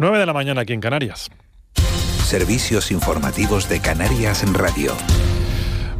9 de la mañana aquí en Canarias. Servicios informativos de Canarias en Radio.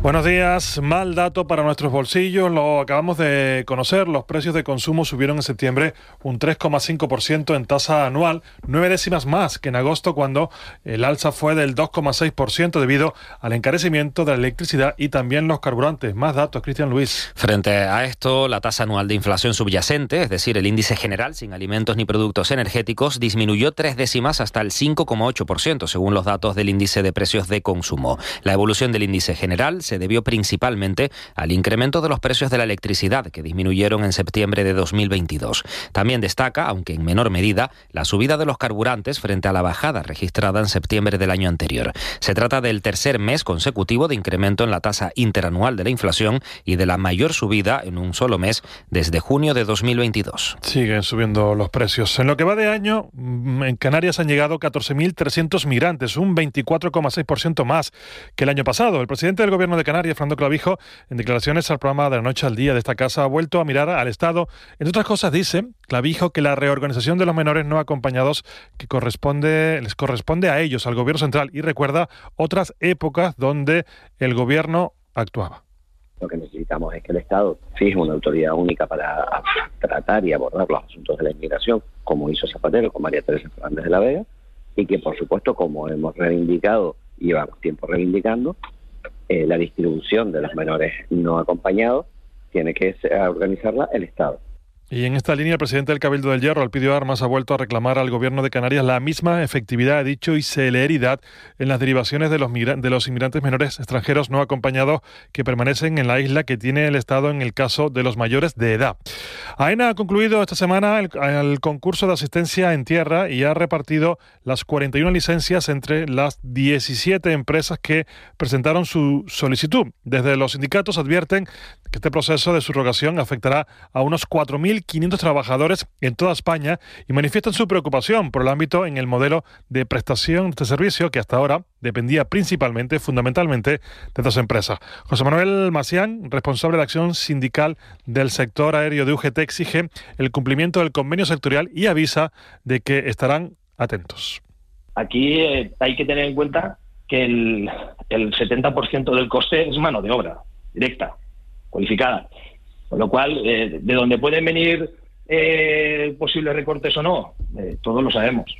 Buenos días. Mal dato para nuestros bolsillos. Lo acabamos de conocer. Los precios de consumo subieron en septiembre un 3,5% en tasa anual, nueve décimas más que en agosto, cuando el alza fue del 2,6% debido al encarecimiento de la electricidad y también los carburantes. Más datos, Cristian Luis. Frente a esto, la tasa anual de inflación subyacente, es decir, el índice general sin alimentos ni productos energéticos, disminuyó tres décimas hasta el 5,8%, según los datos del índice de precios de consumo. La evolución del índice general se debió principalmente al incremento de los precios de la electricidad, que disminuyeron en septiembre de 2022. También destaca, aunque en menor medida, la subida de los carburantes frente a la bajada registrada en septiembre del año anterior. Se trata del tercer mes consecutivo de incremento en la tasa interanual de la inflación y de la mayor subida en un solo mes desde junio de 2022. Siguen subiendo los precios. En lo que va de año, mm, en Canarias han llegado 14.300 migrantes, un 24,6% más que el año pasado. El presidente del Gobierno de Canarias, Fernando Clavijo, en declaraciones al programa de la noche al día de esta casa, ha vuelto a mirar al Estado. Entre otras cosas, dice Clavijo que la reorganización de los menores no acompañados que corresponde, les corresponde a ellos, al Gobierno central, y recuerda otras épocas donde el Gobierno actuaba. Lo que necesitamos es que el Estado fije una autoridad única para tratar y abordar los asuntos de la inmigración, como hizo Zapatero con María Teresa Fernández de la Vega, y que, por supuesto, como hemos reivindicado llevamos tiempo reivindicando, eh, la distribución de los menores no acompañados tiene que organizarla el Estado. Y en esta línea, el presidente del Cabildo del Hierro, Alpidio Armas, ha vuelto a reclamar al gobierno de Canarias la misma efectividad, ha dicho, y celeridad en las derivaciones de los, de los inmigrantes menores extranjeros no acompañados que permanecen en la isla que tiene el Estado en el caso de los mayores de edad. AENA ha concluido esta semana el, el concurso de asistencia en tierra y ha repartido las 41 licencias entre las 17 empresas que presentaron su solicitud. Desde los sindicatos advierten que este proceso de subrogación afectará a unos 4.500 trabajadores en toda España y manifiestan su preocupación por el ámbito en el modelo de prestación de este servicio que hasta ahora dependía principalmente, fundamentalmente, de dos empresas. José Manuel Macián, responsable de acción sindical del sector aéreo de UGT, exige el cumplimiento del convenio sectorial y avisa de que estarán atentos. Aquí eh, hay que tener en cuenta que el, el 70% del coste es mano de obra directa cualificada. Con lo cual, eh, de dónde pueden venir eh, posibles recortes o no, eh, todos lo sabemos.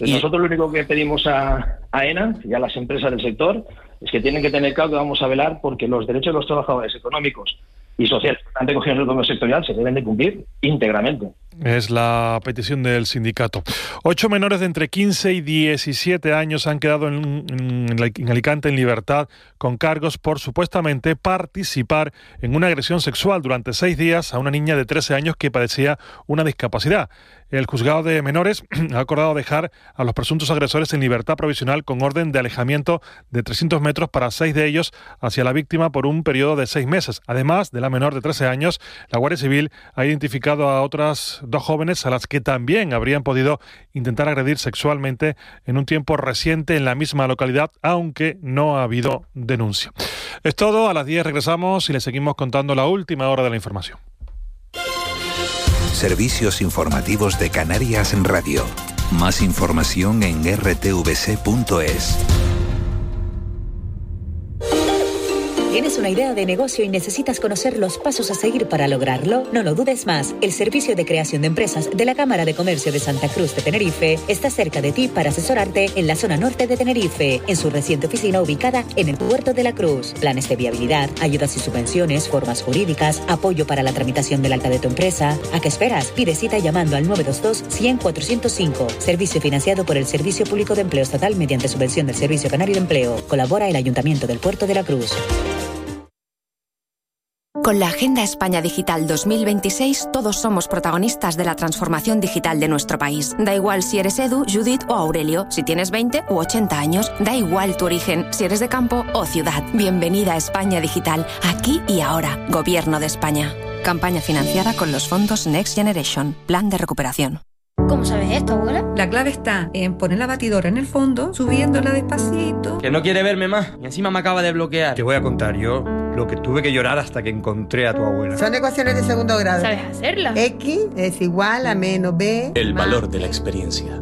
Nosotros lo único que pedimos a, a ENA y a las empresas del sector es que tienen que tener claro que vamos a velar porque los derechos de los trabajadores económicos y sociales que el convenio sectorial se deben de cumplir íntegramente. Es la petición del sindicato. Ocho menores de entre 15 y 17 años han quedado en, en, Alicante en libertad con cargos por supuestamente participar en una agresión sexual durante seis días a una niña de 13 años que padecía una discapacidad. El juzgado de menores ha acordado dejar a los presuntos agresores en libertad provisional con orden de alejamiento de 300 metros para seis de ellos hacia la víctima por un periodo de seis meses. Además de la menor de 13 años, la Guardia Civil ha identificado a otras dos jóvenes a las que también habrían podido intentar agredir sexualmente en un tiempo reciente en la misma localidad, aunque no ha habido denuncia. Es todo, a las 10 regresamos y le seguimos contando la última hora de la información. Servicios informativos de Canarias en Radio. Más información en rtvc.es. ¿Tienes una idea de negocio y necesitas conocer los pasos a seguir para lograrlo? No lo dudes más. El Servicio de Creación de Empresas de la Cámara de Comercio de Santa Cruz de Tenerife está cerca de ti para asesorarte en la zona norte de Tenerife, en su reciente oficina ubicada en el Puerto de la Cruz. Planes de viabilidad, ayudas y subvenciones, formas jurídicas, apoyo para la tramitación del alta de tu empresa. ¿A qué esperas? Pide cita llamando al 922 100 405. Servicio financiado por el Servicio Público de Empleo Estatal mediante subvención del Servicio Canario de Empleo. Colabora el Ayuntamiento del Puerto de la Cruz. Con la Agenda España Digital 2026, todos somos protagonistas de la transformación digital de nuestro país. Da igual si eres Edu, Judith o Aurelio, si tienes 20 u 80 años, da igual tu origen, si eres de campo o ciudad. Bienvenida a España Digital, aquí y ahora. Gobierno de España. Campaña financiada con los fondos Next Generation, Plan de Recuperación. ¿Cómo sabes esto, abuela? La clave está en poner la batidora en el fondo, subiéndola despacito. Que no quiere verme más y encima me acaba de bloquear. Te voy a contar yo. Lo que tuve que llorar hasta que encontré a tu abuela. Son ecuaciones de segundo grado. ¿Sabes hacerlas? X es igual a menos B. El valor de la experiencia.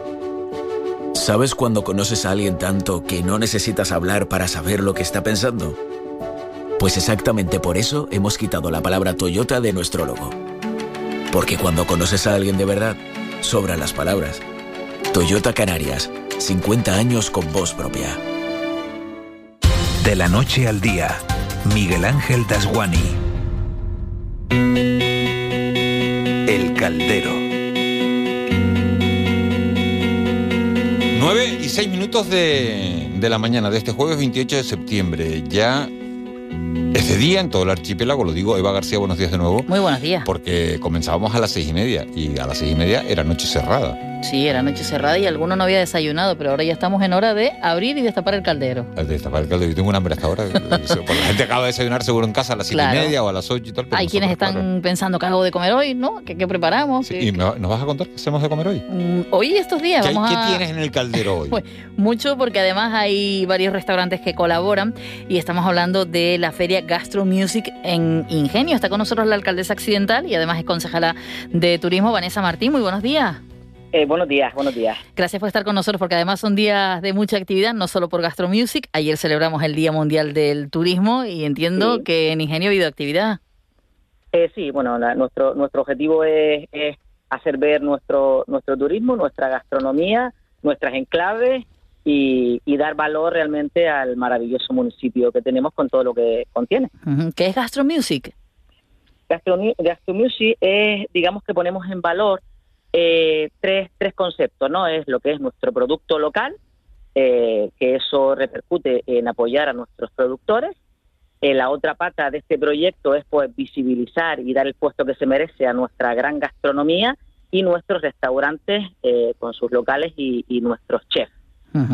¿Sabes cuando conoces a alguien tanto que no necesitas hablar para saber lo que está pensando? Pues exactamente por eso hemos quitado la palabra Toyota de nuestro logo. Porque cuando conoces a alguien de verdad, sobran las palabras. Toyota Canarias, 50 años con voz propia. De la noche al día, Miguel Ángel Dasguani. El Caldero. 9 y 6 minutos de, de la mañana de este jueves 28 de septiembre. Ya ese día en todo el archipiélago, lo digo, Eva García, buenos días de nuevo. Muy buenos días. Porque comenzábamos a las seis y media y a las seis y media era noche cerrada. Sí, era noche cerrada y alguno no había desayunado, pero ahora ya estamos en hora de abrir y destapar el caldero. De destapar el caldero. Yo tengo un hambre hasta ahora. Porque la gente acaba de desayunar seguro en casa a las siete Claro. y media o a las ocho y tal. pero Hay quienes están claro. pensando qué hago de comer hoy, ¿no? ¿Qué, qué preparamos? Sí, ¿Qué- ¿Y nos vas a contar qué hacemos de comer hoy? Mm, Hoy estos días ¿Qué, vamos qué a... tienes en el caldero hoy? Pues mucho porque además hay varios restaurantes que colaboran y estamos hablando de la feria Gastro Music en Ingenio. Está con nosotros la alcaldesa accidental y además es concejala de turismo, Vanessa Martín. Muy buenos días. Eh, buenos días, buenos días. Gracias por estar con nosotros porque además son días de mucha actividad, no solo por Gastro Music. Ayer celebramos el Día Mundial del Turismo y entiendo Sí. que en Ingenio ha habido actividad. Eh, sí, bueno, la- nuestro nuestro objetivo es, es hacer ver nuestro nuestro turismo, nuestra gastronomía, nuestras enclaves y, y dar valor realmente al maravilloso municipio que tenemos con todo lo que contiene. ¿Qué es Gastro Music? Gastromi- Gastromusic es, digamos que ponemos en valor eh, tres, tres conceptos, ¿no? Es lo que es nuestro producto local, eh, que eso repercute en apoyar a nuestros productores. Eh, la otra pata de este proyecto es pues visibilizar y dar el puesto que se merece a nuestra gran gastronomía y nuestros restaurantes eh, con sus locales y, y nuestros chefs.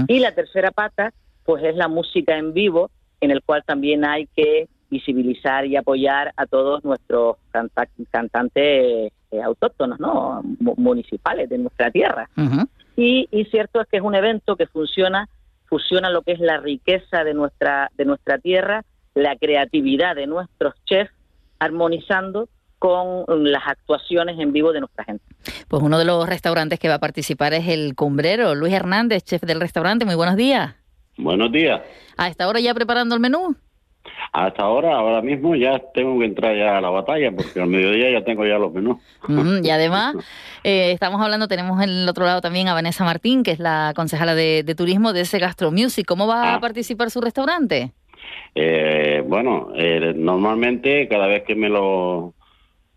Y la tercera pata, pues es la música en vivo, en el cual también hay que visibilizar y apoyar a todos nuestros canta- cantantes eh, autóctonos, ¿no? Mu- municipales de nuestra tierra. Y, y cierto es que es un evento que funciona, fusiona lo que es la riqueza de nuestra, de nuestra tierra, la creatividad de nuestros chefs, armonizando con las actuaciones en vivo de nuestra gente. Pues uno de los restaurantes que va a participar es el Cumbrero. Luis Hernández, chef del restaurante. Muy buenos días. Buenos días. A esta hora ya preparando el menú. Hasta ahora, ahora mismo ya tengo que entrar ya a la batalla porque al mediodía ya tengo ya los menús. Y además, eh, estamos hablando, tenemos en el otro lado también a Vanessa Martín, que es la concejala de, de turismo de ese Gastro Music. ¿Cómo va a participar su restaurante? Eh, bueno, eh, normalmente cada vez que me lo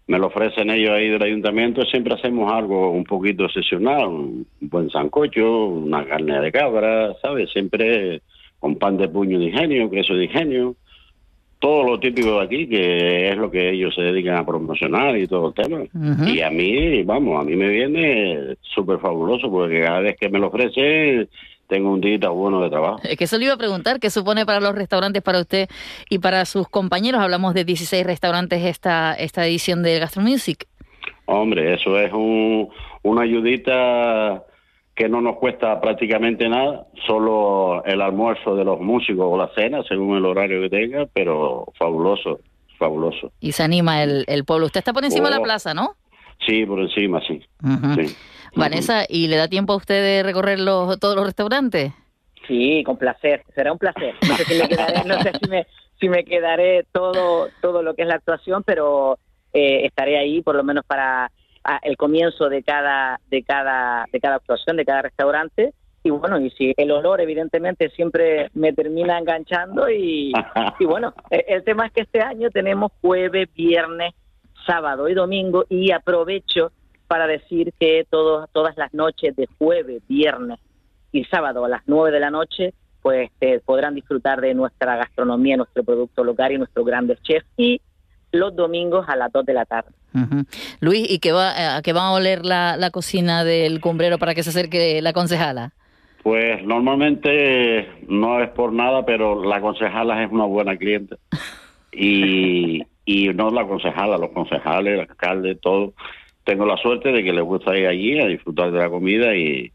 me lo ofrecen ellos ahí del ayuntamiento siempre hacemos algo un poquito excepcional, un buen sancocho, una carne de cabra, ¿sabes? Siempre con pan de puño de ingenio, queso de ingenio, todo lo típico de aquí, que es lo que ellos se dedican a promocionar y todo el tema. Y a mí, vamos, a mí me viene súper fabuloso porque cada vez que me lo ofrece tengo un día bueno de trabajo. Es que eso le iba a preguntar, ¿qué supone para los restaurantes, para usted y para sus compañeros? Hablamos de 16 restaurantes esta, esta edición de Gastro Music. Hombre, eso es un, una ayudita que no nos cuesta prácticamente nada, solo el almuerzo de los músicos o la cena, según el horario que tenga, pero fabuloso, fabuloso. Y se anima el, el pueblo. Usted está por encima de la Oh. plaza, ¿no? Sí, por encima, sí. Ujú. sí. Vanessa, ¿y le da tiempo a usted de recorrer los, todos los restaurantes? Sí, con placer, será un placer. No sé si me quedaré, no sé si me, si me quedaré todo, todo lo que es la actuación, pero eh, estaré ahí por lo menos para el comienzo de cada, de cada, de cada actuación, de cada restaurante. Y bueno, y si el olor evidentemente siempre me termina enganchando y, y bueno, eh, el tema es que este año tenemos jueves, viernes, sábado y domingo y aprovecho para decir que todos, todas las noches de jueves, viernes y sábado a las 9 de la noche, pues eh, podrán disfrutar de nuestra gastronomía, nuestro producto local y nuestros grandes chefs. Y los domingos a las 2 de la tarde. Luis, ¿y qué va, a qué va a oler la, la cocina del cumbrero para que se acerque la concejala? Pues normalmente no es por nada, pero la concejala es una buena cliente. Y, y no la concejala, los concejales, el alcalde, todo. Tengo la suerte de que les gusta ir allí a disfrutar de la comida y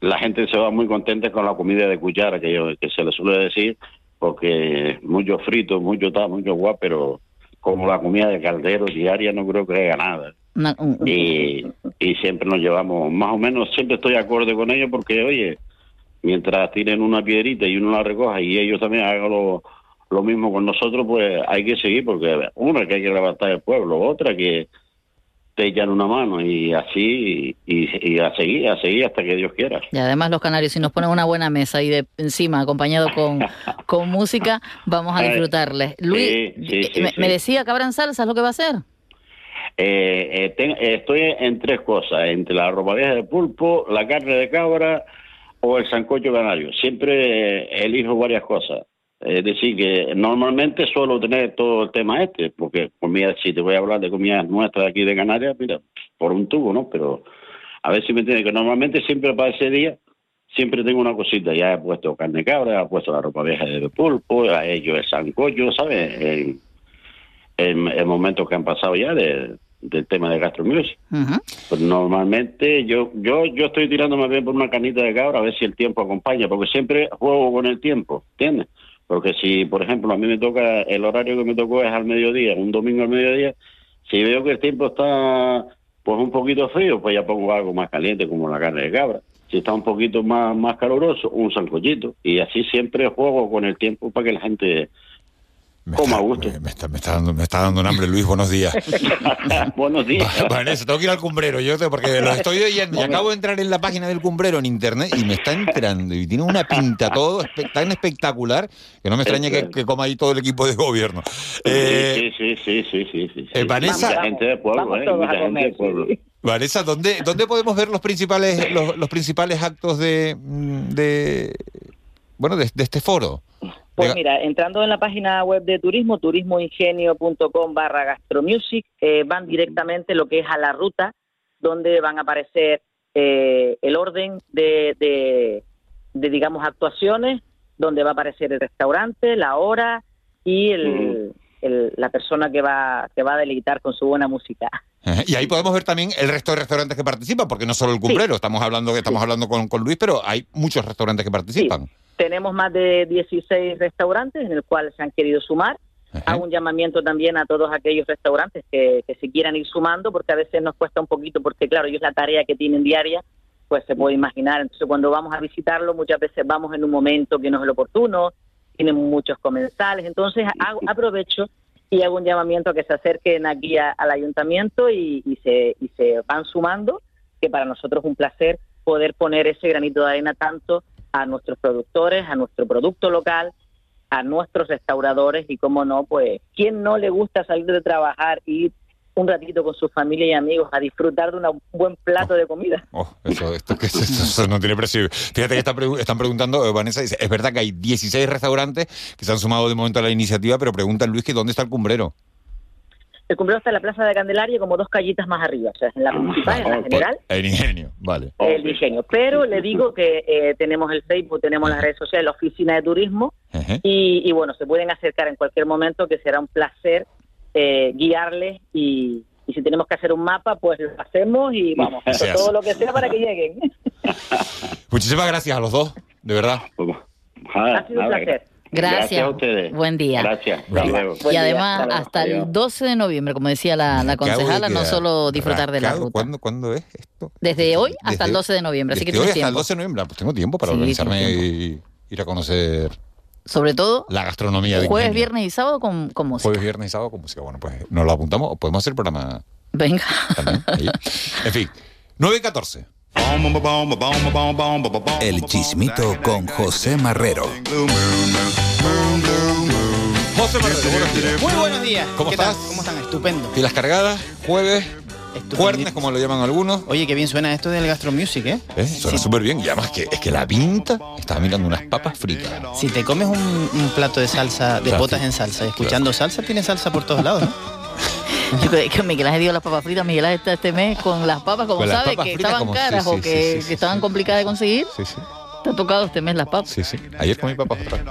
la gente se va muy contenta con la comida de cuchara, que, yo, que se le suele decir, porque mucho frito, mucho tal, mucho guap, pero como la comida de caldero diaria no creo que haya nada. Y, y siempre nos llevamos, más o menos, siempre estoy de acuerdo con ellos porque, oye, mientras tienen una piedrita y uno la recoja y ellos también hagan lo, lo mismo con nosotros, pues hay que seguir porque una que hay que levantar el pueblo, otra que te echan una mano y así y, y a seguir, a seguir hasta que Dios quiera. Y además los canarios, si nos ponen una buena mesa y de encima acompañado con, con música, vamos a disfrutarles. Luis, sí, sí, sí, me, me decía que abran salsa, ¿es lo que va a hacer? Eh, eh, ten- eh, estoy en tres cosas, entre la ropa vieja de pulpo, la carne de cabra o el sancocho canario. Siempre eh, elijo varias cosas. Es decir, que normalmente suelo tener todo el tema este, porque comida, si te voy a hablar de comidas nuestras aquí de Canarias, mira, por un tubo, ¿no? Pero a ver si me entiendes, que normalmente siempre para ese día siempre tengo una cosita. Ya he puesto carne de cabra, he puesto la ropa vieja de pulpo, he hecho el sancocho, ¿sabes? En, en, en momentos que han pasado ya de, del tema de gastromusic. Pues normalmente yo yo yo estoy tirando más bien por una canita de cabra a ver si el tiempo acompaña, porque siempre juego con el tiempo, ¿entiendes? Porque si, por ejemplo, a mí me toca, el horario que me tocó es al mediodía, un domingo al mediodía, si veo que el tiempo está pues un poquito frío, pues ya pongo algo más caliente como la carne de cabra. Si está un poquito más, más caluroso, un sancochito. Y así siempre juego con el tiempo para que la gente coma a gusto. Me está, me está dando, me está dando un hambre, Luis. Buenos días. Buenos días. Vanessa, tengo que ir al cumbrero, yo te- porque lo estoy oyendo y acabo de entrar en la página del cumbrero en internet y me está entrando y tiene una pinta todo espe- tan espectacular que no me extraña que, que coma ahí todo el equipo de gobierno. Eh, sí, sí, sí, sí, sí, sí. eh, Vanessa, Mucha gente de pueblo, ¿eh? Mucha gente de pueblo. Vanessa, ¿dónde, ¿dónde podemos ver los principales los, los principales actos de, mm, de bueno de, de este foro? Pues mira, entrando en la página web de turismo, turismoingenio.com barra gastromusic, eh, van directamente lo que es a la ruta, donde van a aparecer eh, el orden de, de, de, digamos, actuaciones, donde va a aparecer el restaurante, la hora y el, el- la persona que va, que va a deleitar con su buena música. Ajá, Y ahí podemos ver también el resto de restaurantes que participan, porque no solo el cumbrero, estamos hablando estamos hablando con, con Luis, pero hay muchos restaurantes que participan. Tenemos más de 16 restaurantes en el cual se han querido sumar. Hago un llamamiento también a todos aquellos restaurantes que, que se quieran ir sumando, porque a veces nos cuesta un poquito, porque claro, ellos la tarea que tienen diaria, pues se puede imaginar. Entonces, cuando vamos a visitarlo, muchas veces vamos en un momento que no es el oportuno, tienen muchos comensales. Entonces, hago- aprovecho y hago un llamamiento a que se acerquen aquí a- al ayuntamiento y, y se, y se van sumando, que para nosotros es un placer poder poner ese granito de arena tanto a nuestros productores, a nuestro producto local, a nuestros restauradores y, como no, pues, ¿quién no le gusta salir de trabajar y ir un ratito con su familia y amigos a disfrutar de un buen plato de comida? Eso, esto, que eso, eso no tiene precio. Fíjate que están preguntando, eh, Vanessa dice, es verdad que hay 16 restaurantes que se han sumado de momento a la iniciativa, pero preguntan Luis que dónde está el cumbrero. El cumpleaños está en la Plaza de Candelaria como dos callitas más arriba, o sea, en la principal, en la general, El ingenio, vale. el ingenio. Pero le digo que eh, tenemos el Facebook, tenemos las redes sociales, la oficina de turismo, y, y bueno, se pueden acercar en cualquier momento, que será un placer eh, guiarles y, y si tenemos que hacer un mapa, pues lo hacemos y vamos, hace. todo lo que sea para que lleguen. Muchísimas gracias a los dos, de verdad. Ha sido un placer. Gracias. a ustedes. Buen día. Gracias. Luego. Y además, hasta el 12 de noviembre, como decía la, la de concejala, no solo disfrutar de la ruta. ¿Cuándo, ¿Cuándo es esto? Desde hoy hasta Desde- el 12 de noviembre, así que Desde hoy hasta el tiempo. 12 de noviembre. Ah, Pues tengo tiempo para Sí, organizarme tienes y ir a conocer Sobre todo la gastronomía de jueves, viernes y sábado con, con música. Jueves, viernes y sábado con música. Bueno, pues nos lo apuntamos o podemos hacer programa Venga. también. En fin, 9 y 14. El chismito con José Marrero. José Marrero, buenos días. Muy buenos días. ¿Cómo ¿Qué tal? estás? ¿Cómo están? Estupendo. Pilas cargadas, jueves. Cuernes, como lo llaman algunos. Oye, qué bien suena esto del Gastro Music, ¿eh? ¿Eh? Suena súper bien. Y además que es que la pinta, estaba mirando unas papas fritas. Si te comes un, un plato de salsa, de Claro, botas sí. en salsa, escuchando salsa, tiene salsa por todos lados, ¿no? Yo creo que Miguel Ángel dio las papas fritas, Miguel Ángel está este mes con las papas, como sabe, papas que fritas estaban como- caras sí, o que, sí, sí, que estaban complicadas de conseguir. Sí, sí. Te ha tocado este mes las papas. Sí, sí. Ayer comí papas otra vez.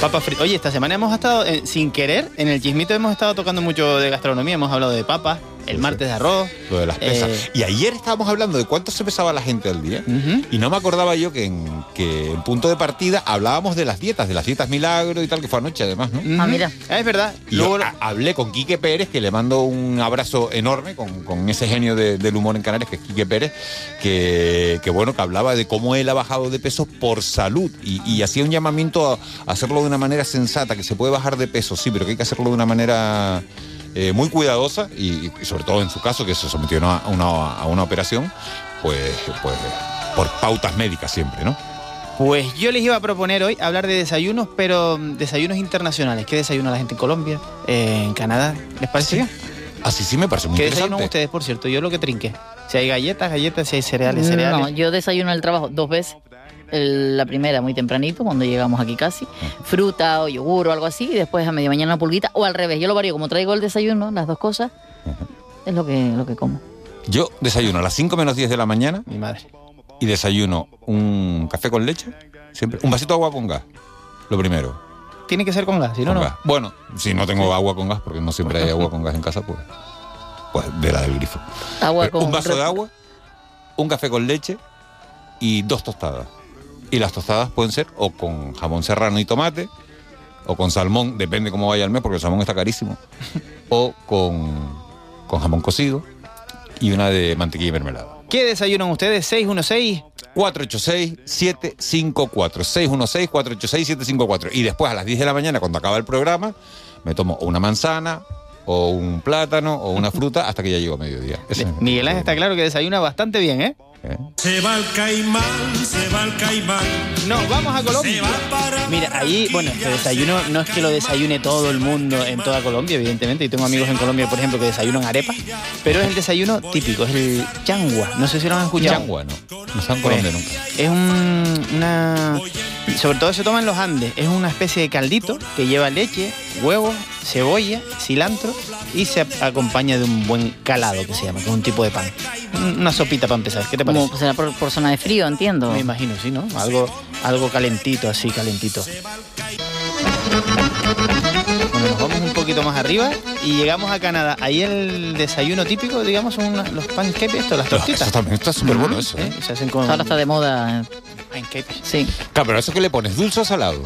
Papas fritas. Oye, esta semana hemos estado, eh, sin querer, en el chismito hemos estado tocando mucho de gastronomía, hemos hablado de papas, el martes de arroz. Lo de las pesas. Eh, Y ayer estábamos hablando de cuánto se pesaba la gente al día. Y no me acordaba yo que en, que en punto de partida hablábamos de las dietas, de las dietas milagro y tal, que fue anoche además, ¿no? Ah, mira. Es verdad. Y yo ha- hablé con Quique Pérez, que le mando un abrazo enorme con, con ese genio de- del humor en Canarias, que es Quique Pérez, que, que bueno, que hablaba de cómo él ha bajado de peso por salud y, y hacía un llamamiento a, a hacerlo de una manera sensata, que se puede bajar de peso, sí, pero que hay que hacerlo de una manera eh, muy cuidadosa y, y sobre todo en su caso, que se sometió a una, a una operación, pues, pues por pautas médicas siempre, ¿no? Pues yo les iba a proponer hoy hablar de desayunos, pero mm, desayunos internacionales. ¿Qué desayuna la gente en Colombia, eh, en Canadá? ¿Les parece bien? Así sí me parece muy ¿Qué interesante. desayunan ustedes, por cierto? Yo lo que trinque. Si hay galletas, galletas, si hay cereales, cereales. No, yo desayuno en el trabajo dos veces. El- la primera muy tempranito, cuando llegamos aquí casi. Fruta o yogur o algo así. Y después a media mañana una pulguita. O al revés, yo lo varío. Como traigo el desayuno, las dos cosas, es lo que, lo que como. Yo desayuno a las 5 menos 10 de la mañana. Mi madre. Y desayuno un café con leche. Siempre. Un vasito de agua con gas. Lo primero. Tiene que ser con gas, si no, no. gas. Bueno, si no tengo agua con gas, porque no siempre hay agua con gas en casa, pues. Pues de la del grifo. Agua Pero con un vaso de agua, un café con leche y dos tostadas. Y las tostadas pueden ser o con jamón serrano y tomate, o con salmón, depende cómo vaya el mes, porque el salmón está carísimo, o con, con jamón cocido y una de mantequilla y mermelada. ¿Qué desayunan ustedes? 616 486-754. 616-486-754. Y después a las 10 de la mañana, cuando acaba el programa, me tomo una manzana o un plátano o una fruta hasta que ya llego a mediodía. Ese Miguel Ángel está claro que desayuna bastante bien, ¿eh? Se va el caimán, se va el caimán. Nos vamos a Colombia. Se va para Mira, ahí, bueno, este desayuno no es que lo desayune todo el mundo en toda Colombia, evidentemente. Y tengo amigos en Colombia, por ejemplo, que desayunan arepa, pero es el desayuno típico, es el changua. No sé si lo han escuchado. Changua, no. No está en Colombia nunca. Es un, una... Sobre todo se toma en los Andes. Es una especie de caldito que lleva leche, huevos, cebolla, cilantro y se acompaña de un buen calado que se llama, que es un tipo de pan. Una sopita para empezar. ¿Qué te parece? Será por, por zona de frío, entiendo. Me imagino, sí, ¿no? Algo, algo calentito, así, calentito. Bueno, nos vamos un poquito más arriba y llegamos a Canadá. Ahí el desayuno típico, digamos, son unas- los pancakes, esto, las tortitas. Eso también está súper bueno eso. ¿eh? Se hacen con Ahora está de moda. pancakes. Sí. Claro, pero eso que le pones dulce o salado.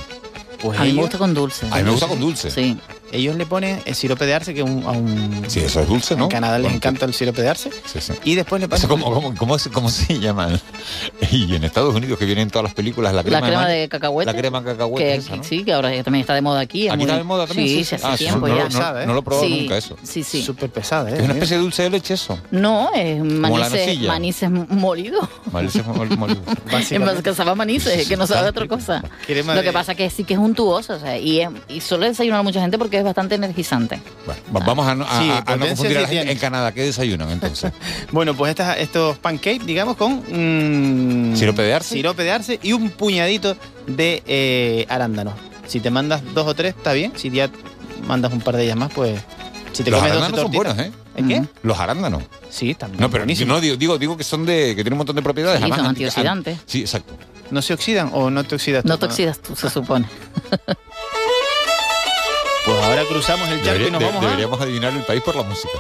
Pues a mí me gusta con dulce. A mí me gusta con dulce. Sí. Ellos le ponen el sirope de arce, que un- a un... Sí, eso es dulce, ¿no? En Canadá les encanta el sirope de arce. Sí, sí. Y después le pasan... ¿Cómo, cómo, cómo, se- cómo se llama? Y en Estados Unidos, que vienen todas las películas, la crema, La crema maíz. de cacahuete. La crema cacahuete. Que esa, ¿no? sí, que ahora también está de moda aquí. es ¿Aquí muy- está de moda también? Sí, Sí, hace Ah, tiempo no, ya. no, no lo he probado Sí, nunca eso. Sí, sí. Súper pesada, ¿eh? ¿Es una especie de dulce de leche eso? No, es manices, manices molidos. Malicia mol- molido. En vez que sabe manices, que no sabe otra cosa. Lo de- que pasa que sí que es untuoso, o sea, y, es- y suele desayunar a mucha gente porque es bastante energizante. Va- Vamos a, no- a- Sí, a- a no potencia confundir a la gente. En Canadá, ¿qué desayunan entonces? Bueno, pues estas, estos pancakes, digamos, con mm, ¿Sirope de arce? sirope de arce y un puñadito de eh, arándanos. Si te mandas dos o tres, está bien. Si ya mandas un par de ellas más, pues... Si te Los comes dos arándanos son tortitas- buenos, ¿eh? ¿En qué? Los arándanos. Sí, también. No, pero buenísimo. no digo, digo, digo que son de. que tienen un montón de propiedades. Sí, además, son anti- antioxidantes. an- Sí, exacto. ¿No se oxidan o no te oxidas tú? No te oxidas tú, se supone. Pues ahora cruzamos el charco Debería- y nos de- vamos a... deberíamos adivinar el país por la música.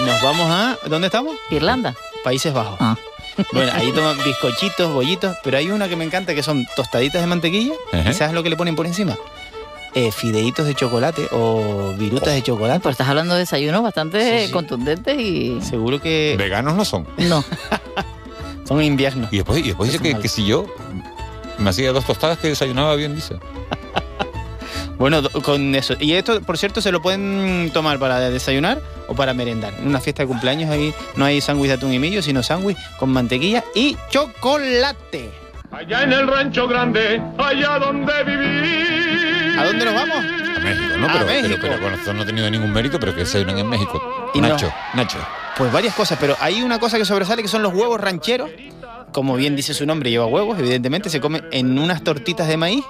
Nos vamos a... ¿Dónde estamos? Irlanda. Países Bajos. Ah. Bueno, ahí toman bizcochitos, bollitos, pero hay una que me encanta que son tostaditas de mantequilla. Ajá. ¿Y sabes lo que le ponen por encima? Eh, fideitos de chocolate o virutas de chocolate. Pues estás hablando de desayunos bastante Sí, sí. contundentes y... Seguro que Veganos no son. No. son inviernos. Y después, y después dice que, que si yo me hacía dos tostadas que desayunaba bien, dice. Bueno, con eso. Y esto, por cierto, se lo pueden tomar para desayunar o para merendar. En una fiesta de cumpleaños ahí no hay sándwich de atún y millo, sino sándwich con mantequilla y chocolate. Allá en el rancho grande, allá donde viví. ¿A dónde nos vamos? México, ¿no? Pero, México. pero, pero bueno, esto no ha tenido ningún mérito, pero que desayunan en México. Y no- Nacho, Nacho. Pues varias cosas, pero hay una cosa que sobresale que son los huevos rancheros. Como bien dice su nombre, lleva huevos, evidentemente, se come en unas tortitas de maíz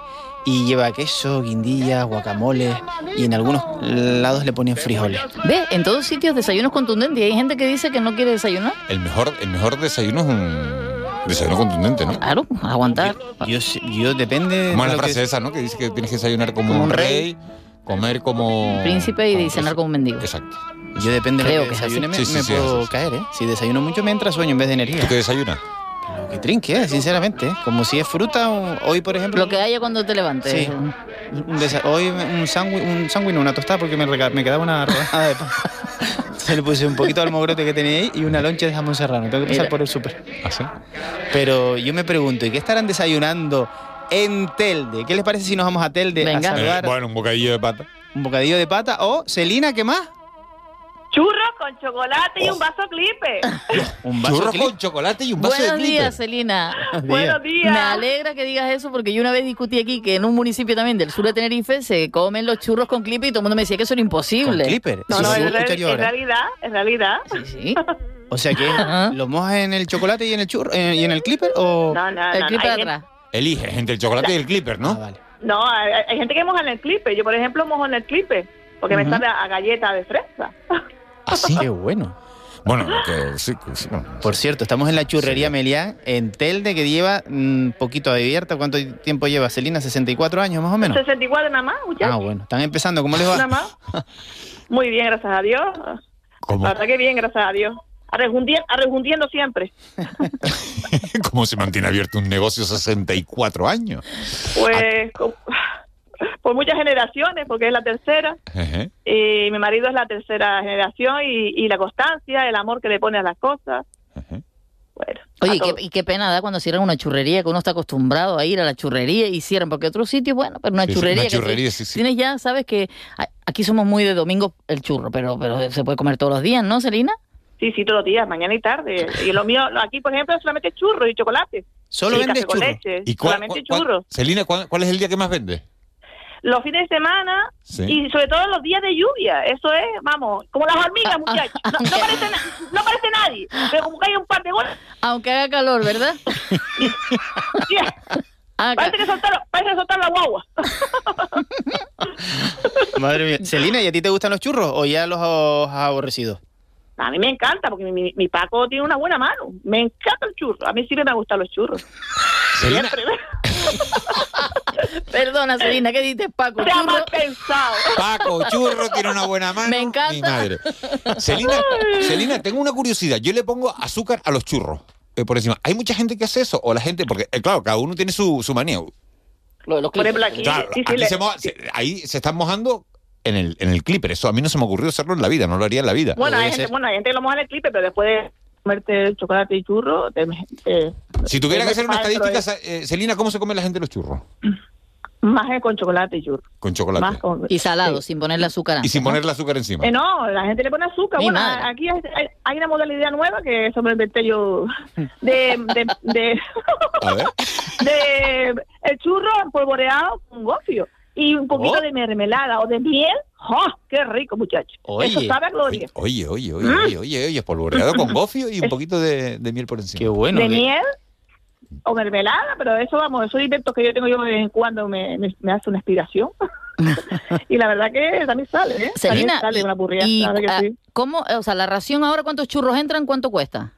y lleva queso, guindillas, guacamole y en algunos lados le ponen frijoles. Ve, en todos sitios desayunos contundentes y hay gente que dice que no quiere desayunar. El mejor, el mejor desayuno es un desayuno contundente, ¿no? Claro, aguantar. Yo, sí- yo depende Como de la que- frase esa, ¿no? Que dice que tienes que desayunar como, Como un rey, comer como... Príncipe y cenar como un mendigo. Exacto. Yo depende de Creo lo que que desayune, me, Sí, sí, me sí, puedo caer, ¿eh? Si desayuno mucho me entra sueño en vez de energía. ¿Tú qué desayunas? Lo que trinque, ¿eh? sinceramente. ¿eh? Como si es fruta, o- hoy por ejemplo... Lo que haya cuando te levantes. Sí. Un hoy un sándwich, un sándwich, una tostada porque me, me quedaba una rodaja de pan. Se le puse un poquito de almogrote que tenía ahí y una loncha de jamón serrano. Tengo que pasar Mira. por el súper. ¿Ah, sí? Pero yo me pregunto, ¿y qué estarán desayunando en Telde? ¿Qué les parece si nos vamos a Telde Venga. a saludar Eh, bueno, un bocadillo de pata. un bocadillo de pata? O, Celina, ¿qué más? Churros con chocolate y un vaso clipe. Un vaso Churros clip. con chocolate y un vaso Buenos de clipper. días, Celina. Buenos días. Me alegra que digas eso porque yo una vez discutí aquí que en un municipio también del sur de Tenerife se comen los churros con clip y todo el mundo me decía que eso era Con imposible. clipper. No, Sí, no, sí, en, en realidad, en realidad. Sí, sí. O sea que los mojas en el chocolate y en el churro eh, y en el clipper o No, no, El no. clip hay, de gente- atrás. Elige entre el chocolate y el clipper, Ah, ¿no? vale. no, hay, hay gente que moja en el clipe. Yo, por ejemplo, mojo en el clipe porque me sabe a, a galleta de fresa. Así. Qué bueno. Bueno, que sí, que sí, bueno. Por cierto, estamos en la churrería Melián, en Telde, que lleva un poquito abierta. ¿Cuánto tiempo lleva, Celina? ¿64 años más o menos? 64 nada más, muchachos. Ah, bueno. Están empezando. ¿Cómo les Nada va? más. Muy bien, gracias a Dios. ¿Cómo, La verdad que bien, gracias a Dios. Arrejundiendo, arrejundiendo siempre. ¿Cómo se mantiene abierto un negocio 64 años? Pues con- por muchas generaciones, porque es la tercera. Y mi marido es la tercera generación y, y la constancia, el amor que le pone a las cosas. Bueno, Oye, y qué, todo. y qué pena da cuando cierran una churrería, que uno está acostumbrado a ir a la churrería y cierran, porque otros sitios, bueno, pero una Sí, churrería. una que churrería, sí, sí. Tienes ya, sabes que aquí somos muy de domingo el churro, pero, pero se puede comer todos los días, ¿no, Celina? Sí, sí, todos los días, mañana y tarde. Y lo mío, aquí, por ejemplo, es solamente churros y chocolate. ¿Solo y vendes churros? leche, ¿Y cuál, solamente cuál- churros. Celina, ¿cuál, cuál es el día que más vende? Los fines de semana Sí. y sobre todo los días de lluvia. Eso es, vamos, como las Ah, hormigas, muchachos. No, no parece, no parece nadie, pero como que hay un par de goles. Aunque haga calor, ¿verdad? Ah, Parece que soltaron, parece que soltaron la guagua. Madre mía. Celina, ¿y a ti te gustan los churros o ya los has aborrecido? A mí me encanta porque mi, mi, mi Paco tiene una buena mano. Me encanta el churro. A mí siempre me gustan los churros. Siempre. Perdona, Celina, ¿qué dices, Paco? Te mal pensado. Paco, churro, tiene una buena mano. Me encanta. Mi madre. Celina, Celina, tengo una curiosidad. Yo le pongo azúcar a los churros eh, por encima. ¿Hay mucha gente que hace eso? O la gente, porque eh, claro, cada uno tiene su, su manía. Lo de los Por ejemplo, aquí, Claro, sí, sí, aquí le- se moja- se- ahí se están mojando en el, en el clipper. Eso a mí no se me ocurrió hacerlo en la vida, no lo haría en la vida. bueno, hay gente, bueno, hay gente que lo moja en el clipe, pero después de comerte chocolate y churro, te- te- Si tuviera que hacer una estadística, eh, Celina, ¿cómo se come la gente los churros? Más con chocolate y churro. Con chocolate. Más con, Y salado, sí. sin ponerle azúcar Y sin ¿no? ponerle azúcar encima. Eh, no, la gente le pone azúcar. Mi bueno, madre. aquí hay, hay- hay una modalidad nueva que eso me inventé yo de, de, de, A ver. de el churro polvoreado con gofio y un poquito Oh. de mermelada o de miel. ¡Oh, ¡Qué rico, muchacho! Oye. Eso sabe a gloria. Oye, oye, oye, oye, oye, oye, espolvoreado con gofio y un poquito de, de miel por encima. Qué bueno. de que- miel o mermelada, pero eso, vamos, esos inventos que yo tengo yo de vez en cuando me, me, me hace una inspiración. y la verdad que también sale, ¿eh? Celina, También sale una que ah, sí. ¿cómo, o sea, la ración ahora, cuántos churros entran, cuánto cuesta?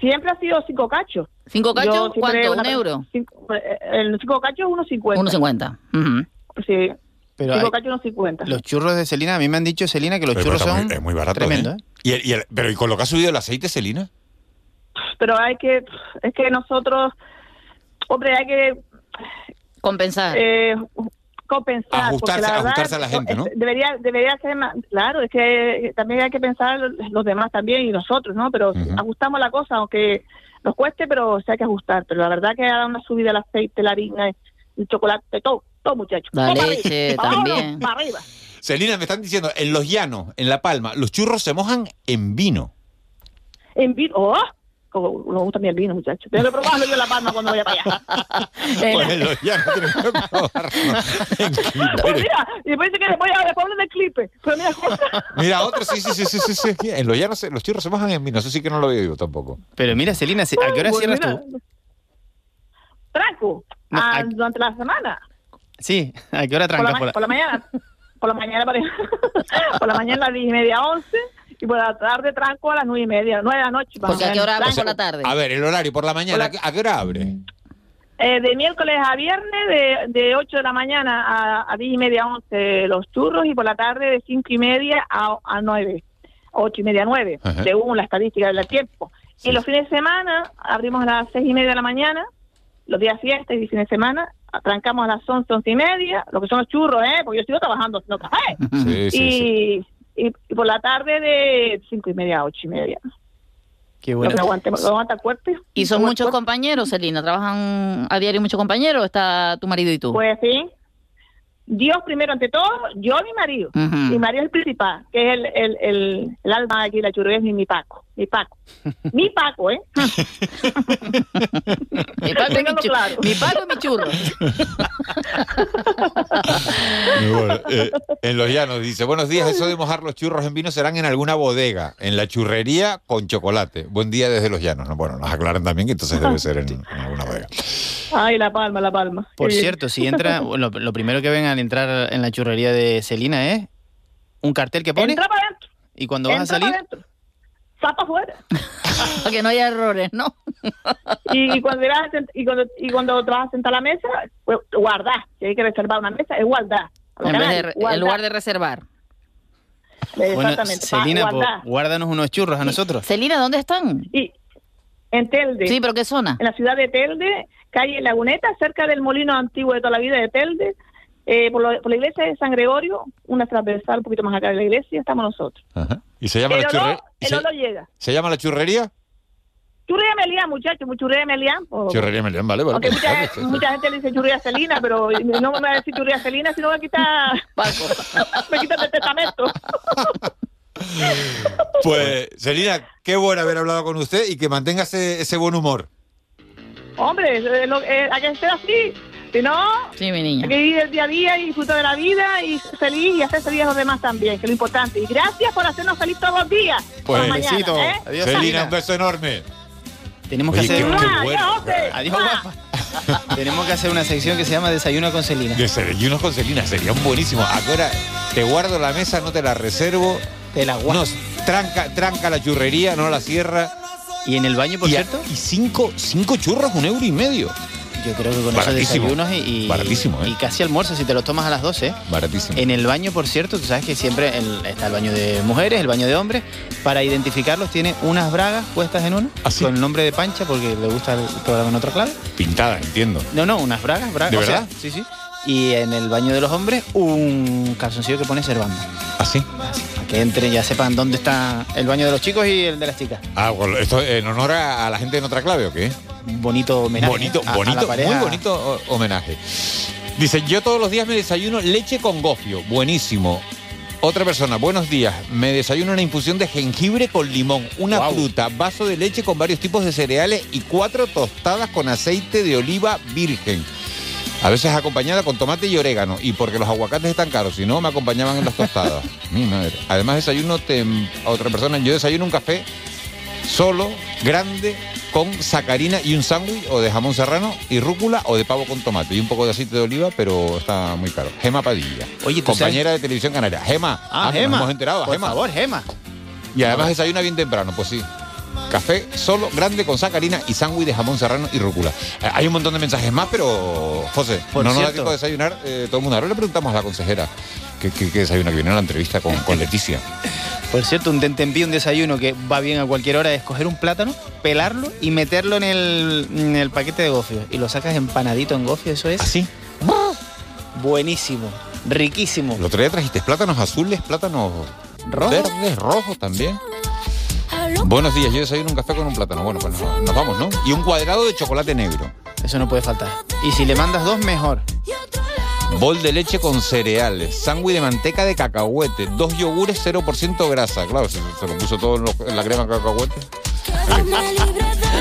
Siempre ha sido cinco cachos. ¿Cinco cachos? ¿Cuánto? una- ¿Un euro? cinco- eh, el cinco cachos es unos cincuenta. Uno cincuenta. Ujú. Sí, Pero cinco hay- cachos unos cincuenta. los churros de Celina, a mí me han dicho, Celina, que los Pero churros son muy- es muy barato. tremendo, ¿eh? ¿eh? ¿Y el- y el- pero ¿y con lo que ha subido el aceite, Celina? Pero hay que, es que nosotros, hombre, hay que Compensar. eh, compensar. Ajustarse- porque la verdad, ajustarse a la gente, ¿no? Debería, debería ser más, claro, es que también hay que pensar los demás también y nosotros, ¿no? Pero ajustamos la cosa, aunque nos cueste, pero se hay que ajustar. Pero la verdad que ha dado una subida el aceite, la harina, el chocolate, todo, todo muchachos. La Todo para leche arriba. Vámonos, también. Para arriba. Celina, me están diciendo, en los llanos, en La Palma, los churros se mojan en vino. En vino, ¡oh! Como nos gusta a mí el vino, muchachos. Tengo que probarlo yo en La Palma cuando vaya para allá. Pues en los llanos tenemos que probarlo. Pues mira, y después dice que después, después hablan del clipe. Pero mira, Mira, otro, sí, sí, sí, sí, sí, sí. En los llanos, los churros se bajan en vino, eso sí que no lo veo yo tampoco. Pero mira, Celina, ¿a qué hora Pues cierras mira, tú? Tranco, No, ah, a- durante la semana. Sí, ¿a qué hora Por la, trancas? por la- por la mañana. Por la mañana, por, por la mañana a las diez y media, once. Y por la tarde tranco a las nueve y media, nueve de la noche. más o Porque a qué hora Tranco. por la tarde. A ver, el horario por la mañana, ¿a qué- ¿a qué hora abre? Eh, de miércoles a viernes, de, de 8 de la mañana a, a 10 y media, 11 los churros, y por la tarde de 5 y media a, a 9, 8 y media, 9, Ajá. según la estadística del tiempo. Y los fines de semana abrimos a las 6 y media de la mañana, los días fiestas y fines de semana, trancamos a las 11, 11 y media, lo que son los churros, ¿eh? porque yo sigo trabajando haciendo café. Sí, sí, y, por la tarde de 5 y media a 8 y media. Qué Lo bueno. que aguante, lo aguanta el cuerpo. ¿Y son muchos compañeros, Celina? ¿Trabajan a diario muchos compañeros o está tu marido y tú? Pues sí. Dios primero ante todo, yo y mi marido. Mi marido es el principal, que es el, el, el, el alma de aquí, la churrería es mi, mi Paco. Mi Paco. mi Paco, ¿eh? mi Paco y mi, claro. mi Paco y mi churro. Bueno. Eh, en los llanos dice, buenos días, eso de mojar los churros en vino serán en alguna bodega, en la churrería con chocolate. Buen día desde los llanos. No, Bueno, nos aclaran también que entonces debe ser en, en alguna bodega. Ay, la palma, la palma. Por Qué bien. cierto, si entra, bueno, lo primero que ven al entrar en la churrería de Celina es un cartel que pone Entra para adentro. y cuando vas a Entra para afuera. Para que no haya errores, ¿no? Y, y cuando irás a sent- y cuando y cuando te vas a sentar a la mesa, pues, guardar. Si hay que reservar una mesa, es guardar. En, vez de, canarios, en guardar. lugar de reservar. bueno, Exactamente. pa' Celina, pues, guárdanos unos churros a nosotros. Celina, ¿dónde están? Y en Telde. Sí, pero ¿qué zona? En la ciudad de Telde, calle Laguneta, cerca del molino antiguo de toda la vida de Telde. Eh, por, lo- por la iglesia de San Gregorio, una transversal un poquito más acá de la iglesia, estamos nosotros. Ajá. ¿Y se llama el la churrería? olor llega. se llama la churrería? Churrería Melián, muchachos, mu- churrería Melián. Churrería Melián, vale, vale. Aunque pues, mucha, vale, gente- mucha le dice churrería Celina, pero no me va a decir churrería Celina, sino me quita, me quita el testamento. Pues, Celina, qué bueno haber hablado con usted y que mantenga ese, ese buen humor. Hombre, eh, lo- eh, hay que ser así. Si no, Sí, mi niña. que vivir el día a día y disfrutar de la vida y ser feliz y hacer feliz a los demás también, que es lo importante. Y gracias por hacernos feliz todos los días. Pues, mañana, besito. ¿eh? Adiós, Celina, Celina. un beso enorme. Tenemos que Oye, hacer qué- una- qué. Adiós, guapa. Tenemos que hacer una sección que se llama Desayuno con Celina. Desayunos con Celina, serían buenísimos. Ahora te guardo la mesa, no te la reservo. Te la guardo. Nos tranca, tranca la churrería, no la cierra. Y en el baño, por y, a- cierto, y cinco, cinco churros, un euro y medio. Yo creo que con esos Baratísimo. desayunos y, y- Baratísimo, ¿eh? y casi almuerzo si te los tomas a las 12. Baratísimo. En el baño, por cierto, tú sabes que siempre el- está el baño de mujeres, el baño de hombres. Para identificarlos tiene unas bragas puestas en uno, ¿Ah, sí? con el nombre de Pancha, porque le gusta el programa en otra clave. Pintada, entiendo. No, no, unas bragas, bragas. ¿De o sea, verdad? sí, sí. Y en el baño de los hombres, un calzoncillo que pone Servando. ¿Así? Para que entren, ya sepan dónde está el baño de los chicos y el de las chicas. Ah, bueno, ¿esto en honor a, a la gente en otra clave o qué? Bonito homenaje. bonito, a- a la bonito, pareja. muy bonito homenaje. Dice, yo todos los días me desayuno leche con gofio, buenísimo. Otra persona, buenos días, me desayuno una infusión de jengibre con limón, una fruta, vaso de leche con varios tipos de cereales y cuatro tostadas con aceite de oliva virgen. A veces acompañada con tomate y orégano, y porque los aguacates están caros, si no me acompañaban en las tostadas. Mi madre. Además desayuno tem- a otra persona, yo desayuno un café solo, grande, con sacarina y un sándwich o de jamón serrano y rúcula o de pavo con tomate y un poco de aceite de oliva, pero está muy caro. Gema Padilla, Oye, ¿tú compañera de televisión canaria. Gema, Ah, nos Gema. hemos enterado, Por Gema. favor, Gema. Y además desayuna bien temprano, pues sí. Café solo, grande, con sacarina y sándwich de jamón serrano y rúcula. Eh, hay un montón de mensajes más, pero, José, Por no nos da cierto. tiempo de desayunar eh, todo el mundo. Ahora le preguntamos a la consejera que, que, que desayuna, que viene a la entrevista con, con Leticia. Por cierto, un tentempié, un desayuno que va bien a cualquier hora es coger un plátano, pelarlo y meterlo en el, en el paquete de gofio. Y lo sacas empanadito en gofio, eso es. ¿Así? Buenísimo, riquísimo. El otro día trajiste plátanos azules, plátanos ¿Rojo? verdes, rojos también. Buenos días, yo desayuno un café con un plátano. Bueno, pues nos, nos vamos, ¿no? Y un cuadrado de chocolate negro. Eso no puede faltar. Y si le mandas dos, mejor. Bol de leche con cereales, sándwich de manteca de cacahuete, dos yogures 0% grasa. Claro, se, se lo puso todo en, lo- en la crema de cacahuete.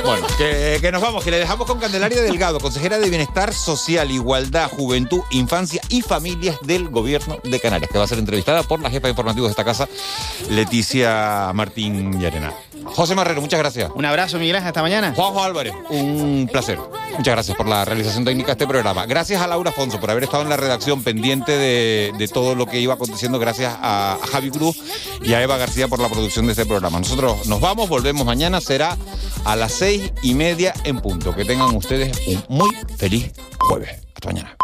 Bueno, que, que nos vamos, que le dejamos con Candelaria Delgado, consejera de Bienestar Social, Igualdad, Juventud, Infancia y Familias del Gobierno de Canarias, que va a ser entrevistada por la jefa de informativos de esta casa, Leticia Martín Llarena. José Marrero, muchas gracias. Un abrazo, Miguel Ángel, hasta mañana. Juanjo Álvarez, un placer. Muchas gracias por la realización técnica de este programa. Gracias a Laura Afonso por haber estado en la redacción pendiente de, de todo lo que iba aconteciendo. Gracias a, a Javi Cruz y a Eva García por la producción de este programa. Nosotros nos vamos, volvemos mañana, será a las seis y media en punto. Que tengan ustedes un muy feliz jueves. Hasta mañana.